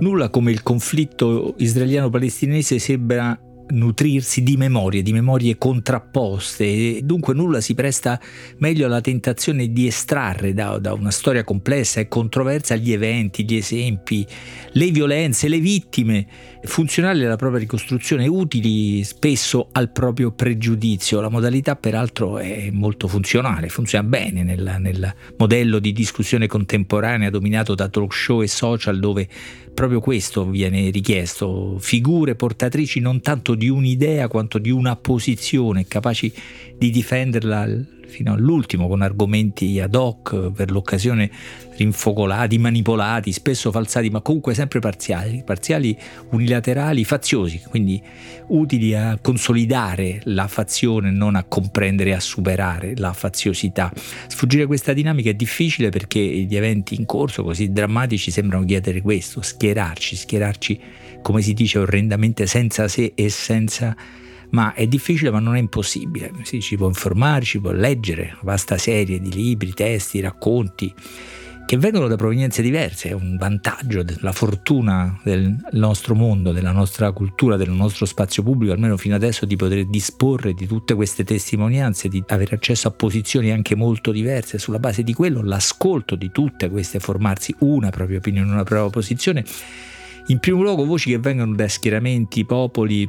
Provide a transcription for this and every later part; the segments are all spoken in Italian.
Nulla come il conflitto israeliano-palestinese sembra nutrirsi di memorie, di memorie contrapposte, dunque nulla si presta meglio alla tentazione di estrarre da, da, una storia complessa e controversa gli eventi, gli esempi, le violenze, le vittime, funzionali alla propria ricostruzione, utili spesso al proprio pregiudizio. La modalità peraltro è molto funzionale, funziona bene nel, nel modello di discussione contemporanea dominato da talk show e social dove proprio questo viene richiesto, figure portatrici non tanto di un'idea quanto di una posizione, capaci di difenderla fino all'ultimo con argomenti ad hoc, per l'occasione rinfocolati, manipolati, spesso falsati, ma comunque sempre parziali, parziali unilaterali, faziosi, quindi utili a consolidare la fazione, non a comprendere e a superare la faziosità. Sfuggire questa dinamica è difficile perché gli eventi in corso così drammatici sembrano chiedere questo, schierarci, schierarci come si dice orrendamente senza se e senza ma è difficile ma non è impossibile. Si ci può informare, ci può leggere una vasta serie di libri, testi, racconti che vengono da provenienze diverse, è un vantaggio della fortuna del nostro mondo, della nostra cultura, del nostro spazio pubblico, almeno fino adesso di poter disporre di tutte queste testimonianze, di avere accesso a posizioni anche molto diverse, sulla base di quello l'ascolto di tutte queste, formarsi una propria opinione, una propria posizione. In primo luogo voci che vengono da schieramenti, popoli,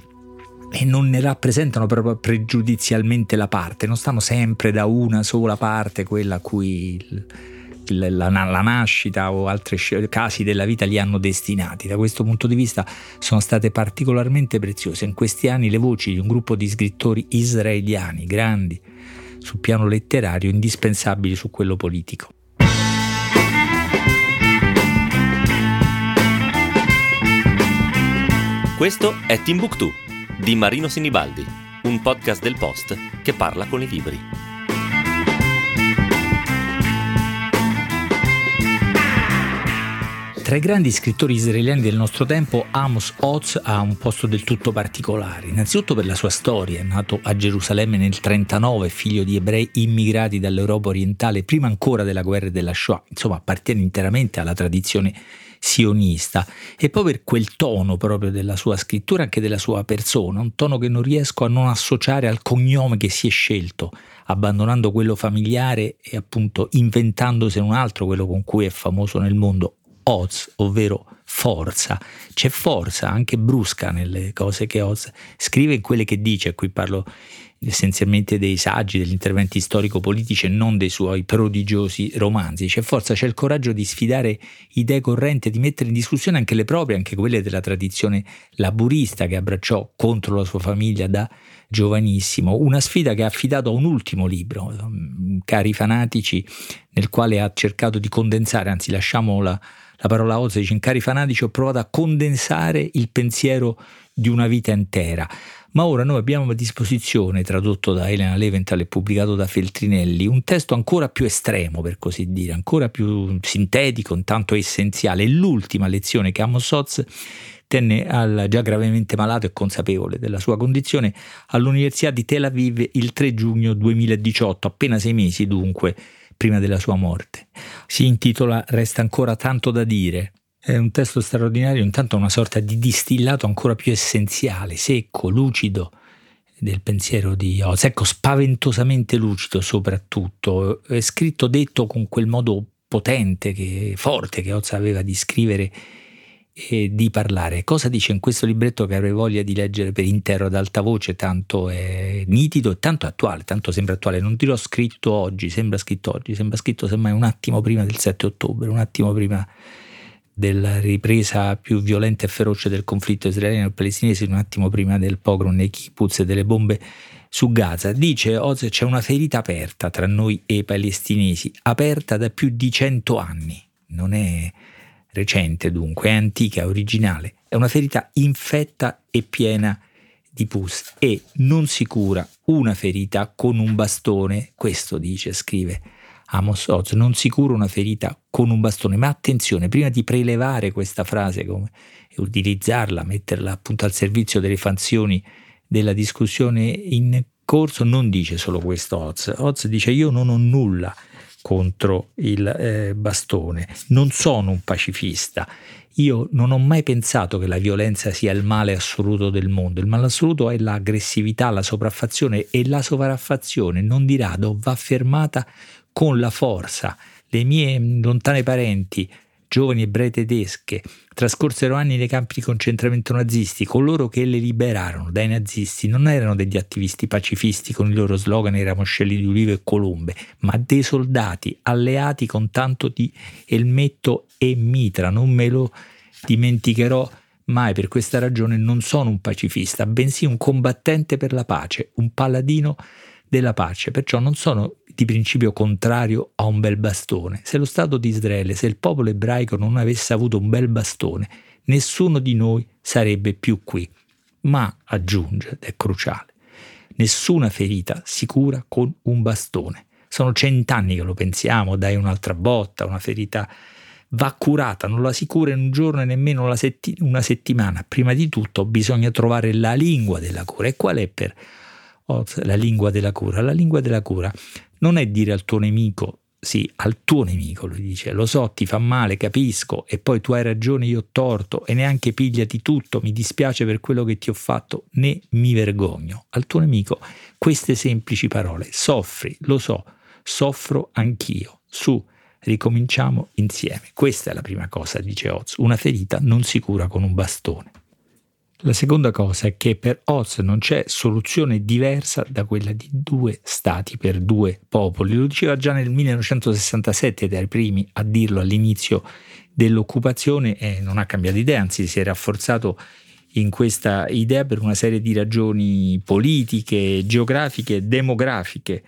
e non ne rappresentano proprio pregiudizialmente la parte, non stanno sempre da una sola parte, quella a cui il, il, la, la, nascita o altri casi della vita li hanno destinati. Da questo punto di vista sono state particolarmente preziose in questi anni le voci di un gruppo di scrittori israeliani grandi sul piano letterario, indispensabili su quello politico. Questo è Timbuktu di Marino Sinibaldi, un podcast del Post che parla con i libri. Tra i grandi scrittori israeliani del nostro tempo, Amos Oz ha un posto del tutto particolare. Innanzitutto per la sua storia, nato a Gerusalemme nel 1939, figlio di ebrei immigrati dall'Europa orientale prima ancora della guerra e della Shoah, insomma appartiene interamente alla tradizione sionista e poi per quel tono proprio della sua scrittura, anche della sua persona, un tono che non riesco a non associare al cognome che si è scelto, abbandonando quello familiare e appunto inventandosene un altro, quello con cui è famoso nel mondo, Oz, ovvero forza. C'è forza anche brusca nelle cose che Oz scrive in quelle che dice, qui parlo essenzialmente dei saggi, degli interventi storico-politici e non dei suoi prodigiosi romanzi. C'è forza, c'è il coraggio di sfidare idee correnti, di mettere in discussione anche le proprie, anche quelle della tradizione laburista che abbracciò contro la sua famiglia da giovanissimo. Una sfida che ha affidato a un ultimo libro, Cari fanatici, nel quale ha cercato di condensare, anzi lasciamo la, la parola Oz, dice in Cari fanatici ho provato a condensare il pensiero di una vita intera ma ora noi abbiamo a disposizione, tradotto da Elena Leventhal e pubblicato da Feltrinelli, un testo ancora più estremo, per così dire, ancora più sintetico, intanto essenziale. l'ultima lezione che Amos Oz tenne al già gravemente malato e consapevole della sua condizione all'Università di Tel Aviv il 3 giugno 2018, appena sei mesi dunque prima della sua morte. Si intitola Resta ancora tanto da dire. È un testo straordinario, intanto una sorta di distillato ancora più essenziale, secco, lucido del pensiero di Oz, ecco, spaventosamente lucido soprattutto, è scritto detto con quel modo potente, che, forte che Oz aveva di scrivere e di parlare. Cosa dice in questo libretto che avrei voglia di leggere per intero ad alta voce, tanto è nitido e tanto attuale, tanto sembra attuale. Non dirò scritto oggi, sembra scritto oggi, sembra scritto semmai un attimo prima del 7 ottobre, un attimo prima della ripresa più violenta e feroce del conflitto israeliano-palestinese un attimo prima del pogrom nei kibbutz e delle bombe su Gaza. Dice Oz c'è una ferita aperta tra noi e i palestinesi, aperta da più di cento anni. Non è recente dunque, è antica, originale. È una ferita infetta e piena di pus e non si cura una ferita con un bastone, questo dice, scrive Amos Oz, non si cura una ferita con un bastone, ma attenzione, prima di prelevare questa frase come, e utilizzarla, metterla appunto al servizio delle fanzioni della discussione in corso, non dice solo questo Oz. Oz dice io non ho nulla contro il eh, bastone. Non sono un pacifista. Io non ho mai pensato che la violenza sia il male assoluto del mondo. Il male assoluto è l'aggressività, la sopraffazione e la sopraffazione, non di rado, va fermata con la forza. Le mie lontane parenti giovani ebrei tedesche, trascorsero anni nei campi di concentramento nazisti, coloro che le liberarono dai nazisti non erano degli attivisti pacifisti con i loro slogan e ramoscelli di ulivo e colombe, ma dei soldati alleati con tanto di elmetto e mitra. Non me lo dimenticherò mai per questa ragione non sono un pacifista, bensì un combattente per la pace, un paladino della pace, perciò non sono di principio contrario a un bel bastone. Se lo Stato di Israele, se il popolo ebraico non avesse avuto un bel bastone, nessuno di noi sarebbe più qui. Ma, aggiunge, ed è cruciale, nessuna ferita si cura con un bastone. Sono cent'anni che lo pensiamo, dai un'altra botta, una ferita va curata, non la si cura in un giorno e nemmeno una settimana. Prima di tutto bisogna trovare la lingua della cura. E qual è per la lingua della cura. La lingua della cura non è dire al tuo nemico, sì, al tuo nemico, lui dice, lo so, ti fa male, capisco, e poi tu hai ragione, io ho torto, e neanche pigliati tutto, mi dispiace per quello che ti ho fatto, né mi vergogno. Al tuo nemico queste semplici parole, soffri, lo so, soffro anch'io, su, ricominciamo insieme. Questa è la prima cosa, dice Oz, una ferita non si cura con un bastone. La seconda cosa è che per Oz non c'è soluzione diversa da quella di due stati per due popoli. Lo diceva già nel 1967 dai primi a dirlo all'inizio dell'occupazione e non ha cambiato idea, anzi si è rafforzato in questa idea per una serie di ragioni politiche, geografiche, demografiche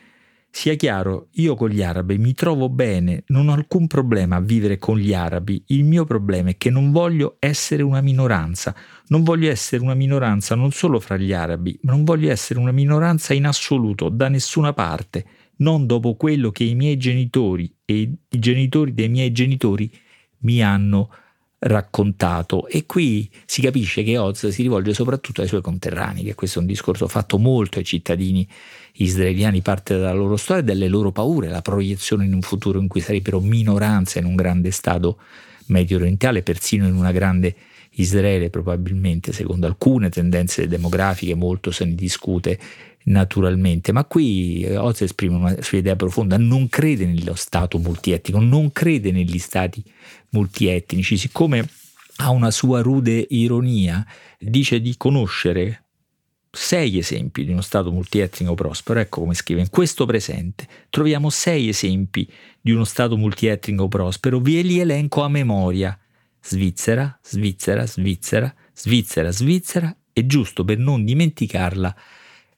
sia chiaro, io con gli arabi mi trovo bene, non ho alcun problema a vivere con gli arabi, il mio problema è che non voglio essere una minoranza, non voglio essere una minoranza non solo fra gli arabi, ma non voglio essere una minoranza in assoluto da nessuna parte, non dopo quello che i miei genitori e i genitori dei miei genitori mi hanno raccontato. E qui si capisce che Oz si rivolge soprattutto ai suoi conterranei, che questo è un discorso fatto molto ai cittadini israeliani, parte dalla loro storia e dalle loro paure, la proiezione in un futuro in cui sarebbero minoranza in un grande Stato medio orientale, persino in una grande Israele probabilmente, secondo alcune tendenze demografiche, molto se ne discute naturalmente, ma qui eh, Oz esprime una sua idea profonda, non crede nello Stato multietnico, non crede negli Stati multietnici, siccome ha una sua rude ironia, dice di conoscere sei esempi di uno Stato multietnico prospero, ecco come scrive, in questo presente troviamo sei esempi di uno Stato multietnico prospero, vi li elenco a memoria, Svizzera, Svizzera, Svizzera, Svizzera, Svizzera, e giusto per non dimenticarla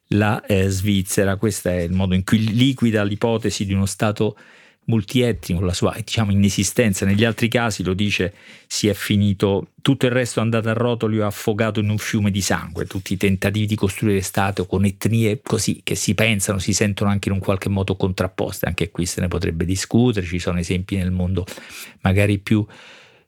la eh, Svizzera. Questo è il modo in cui liquida l'ipotesi di uno Stato multietnico, la sua diciamo, inesistenza. Negli altri casi lo dice si è finito, tutto il resto è andato a rotoli o affogato in un fiume di sangue. Tutti i tentativi di costruire Stato con etnie così che si pensano, si sentono anche in un qualche modo contrapposte. Anche qui se ne potrebbe discutere, ci sono esempi nel mondo magari più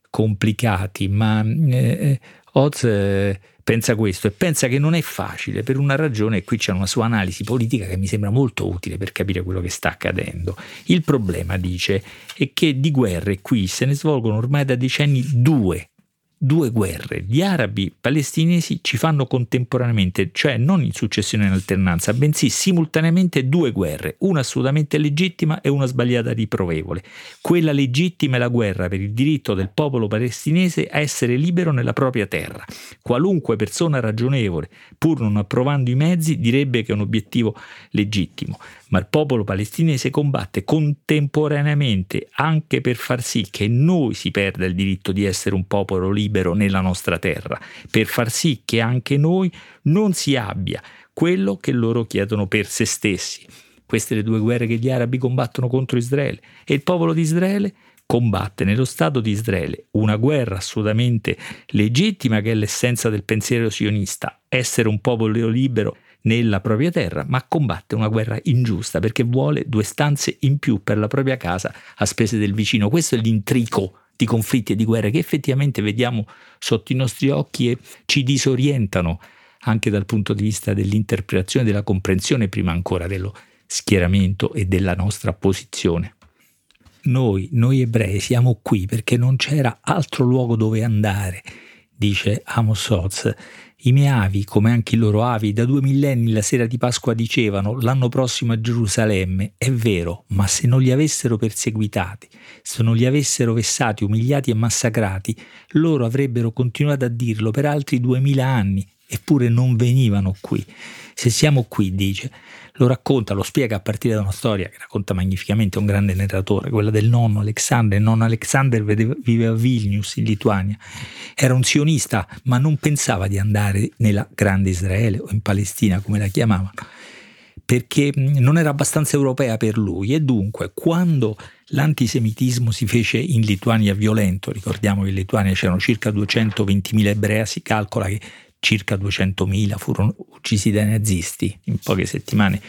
complicati, ma eh, eh Oz eh, pensa questo e pensa che non è facile per una ragione e qui c'è una sua analisi politica che mi sembra molto utile per capire quello che sta accadendo. Il problema, dice, è che di guerre qui se ne svolgono ormai da decenni due due guerre. Gli arabi palestinesi ci fanno contemporaneamente, cioè non in successione in alternanza, bensì simultaneamente due guerre, una assolutamente legittima e una sbagliata riprovevole. Quella legittima è la guerra per il diritto del popolo palestinese a essere libero nella propria terra. Qualunque persona ragionevole, pur non approvando i mezzi, direbbe che è un obiettivo legittimo ma il popolo palestinese combatte contemporaneamente anche per far sì che noi si perda il diritto di essere un popolo libero nella nostra terra, per far sì che anche noi non si abbia quello che loro chiedono per se stessi. Queste le due guerre che gli arabi combattono contro Israele e il popolo di Israele combatte nello Stato di Israele una guerra assolutamente legittima che è l'essenza del pensiero sionista, essere un popolo libero nella propria terra, ma combatte una guerra ingiusta perché vuole due stanze in più per la propria casa a spese del vicino. Questo è l'intrico di conflitti e di guerre che effettivamente vediamo sotto i nostri occhi e ci disorientano anche dal punto di vista dell'interpretazione, della comprensione prima ancora dello schieramento e della nostra posizione. noi, noi ebrei, siamo qui perché non c'era altro luogo dove andare, dice Amos Oz. I miei avi, come anche i loro avi, da due millenni la sera di Pasqua dicevano l'anno prossimo a Gerusalemme. È vero, ma se non li avessero perseguitati, se non li avessero vessati, umiliati e massacrati, loro avrebbero continuato a dirlo per altri duemila anni, eppure non venivano qui. Se siamo qui, dice, lo racconta, lo spiega a partire da una storia che racconta magnificamente un grande narratore, quella del nonno Alexander. Il nonno Alexander viveva a Vilnius, in Lituania. Era un sionista, ma non pensava di andare nella grande Israele o in Palestina, come la chiamavano, perché non era abbastanza europea per lui. E dunque, quando l'antisemitismo si fece in Lituania violento, ricordiamo che in Lituania c'erano circa 220.000 ebrei, si calcola che circa 200.000 furono uccisi dai nazisti in poche settimane,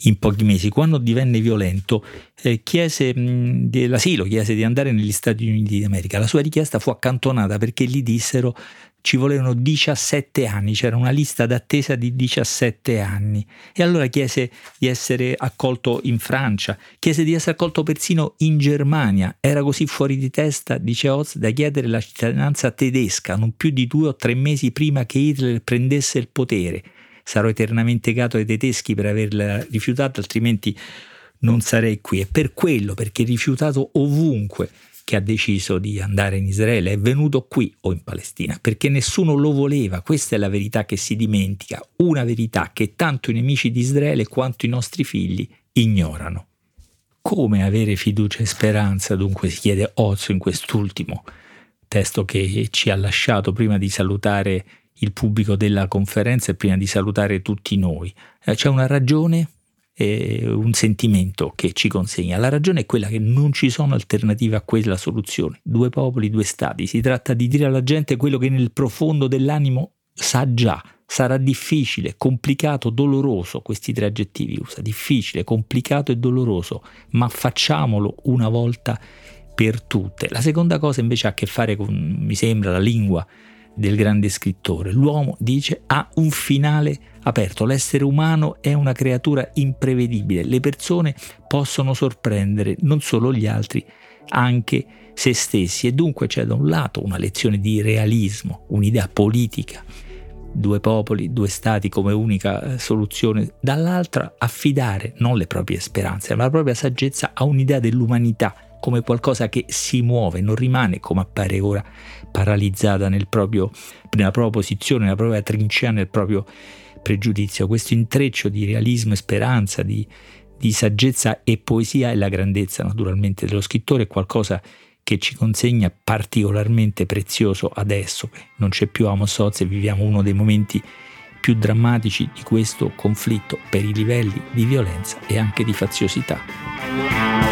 in pochi mesi. Quando divenne violento, eh, chiese mh, l'asilo, chiese di andare negli Stati Uniti d'America. La sua richiesta fu accantonata perché gli dissero ci volevano 17 anni, c'era una lista d'attesa di 17 anni e allora chiese di essere accolto in Francia, chiese di essere accolto persino in Germania, era così fuori di testa, dice Oz, da chiedere la cittadinanza tedesca non più di due o tre mesi prima che Hitler prendesse il potere. Sarò eternamente gato ai tedeschi per averla rifiutata, altrimenti non sarei qui. E per quello, perché rifiutato ovunque, che ha deciso di andare in Israele, è venuto qui o in Palestina, perché nessuno lo voleva, questa è la verità che si dimentica, una verità che tanto i nemici di Israele quanto i nostri figli ignorano. Come avere fiducia e speranza, dunque si chiede Ozzo in quest'ultimo testo che ci ha lasciato prima di salutare il pubblico della conferenza e prima di salutare tutti noi. Eh, c'è una ragione eh, un sentimento che ci consegna. La ragione è quella che non ci sono alternative a quella soluzione. Due popoli, due stati. Si tratta di dire alla gente quello che nel profondo dell'animo sa già. Sarà difficile, complicato, doloroso, questi tre aggettivi usa, difficile, complicato e doloroso, ma facciamolo una volta per tutte. La seconda cosa invece ha a che fare con, mi sembra, la lingua del grande scrittore. L'uomo, dice, ha un finale aperto. L'essere umano è una creatura imprevedibile. Le persone possono sorprendere non solo gli altri, anche se stessi. E dunque c'è da un lato una lezione di realismo, un'idea politica, due popoli, due stati come unica eh, soluzione, dall'altra affidare non le proprie speranze, ma la propria saggezza a un'idea dell'umanità come qualcosa che si muove, non rimane come appare ora paralizzata nel proprio, nella propria posizione, nella propria trincea, nel proprio pregiudizio. Questo intreccio di realismo e speranza, di, di saggezza e poesia e la grandezza naturalmente dello scrittore è qualcosa che ci consegna particolarmente prezioso adesso. Non c'è più Amos Oz e viviamo uno dei momenti più drammatici di questo conflitto per i livelli di violenza e anche di faziosità.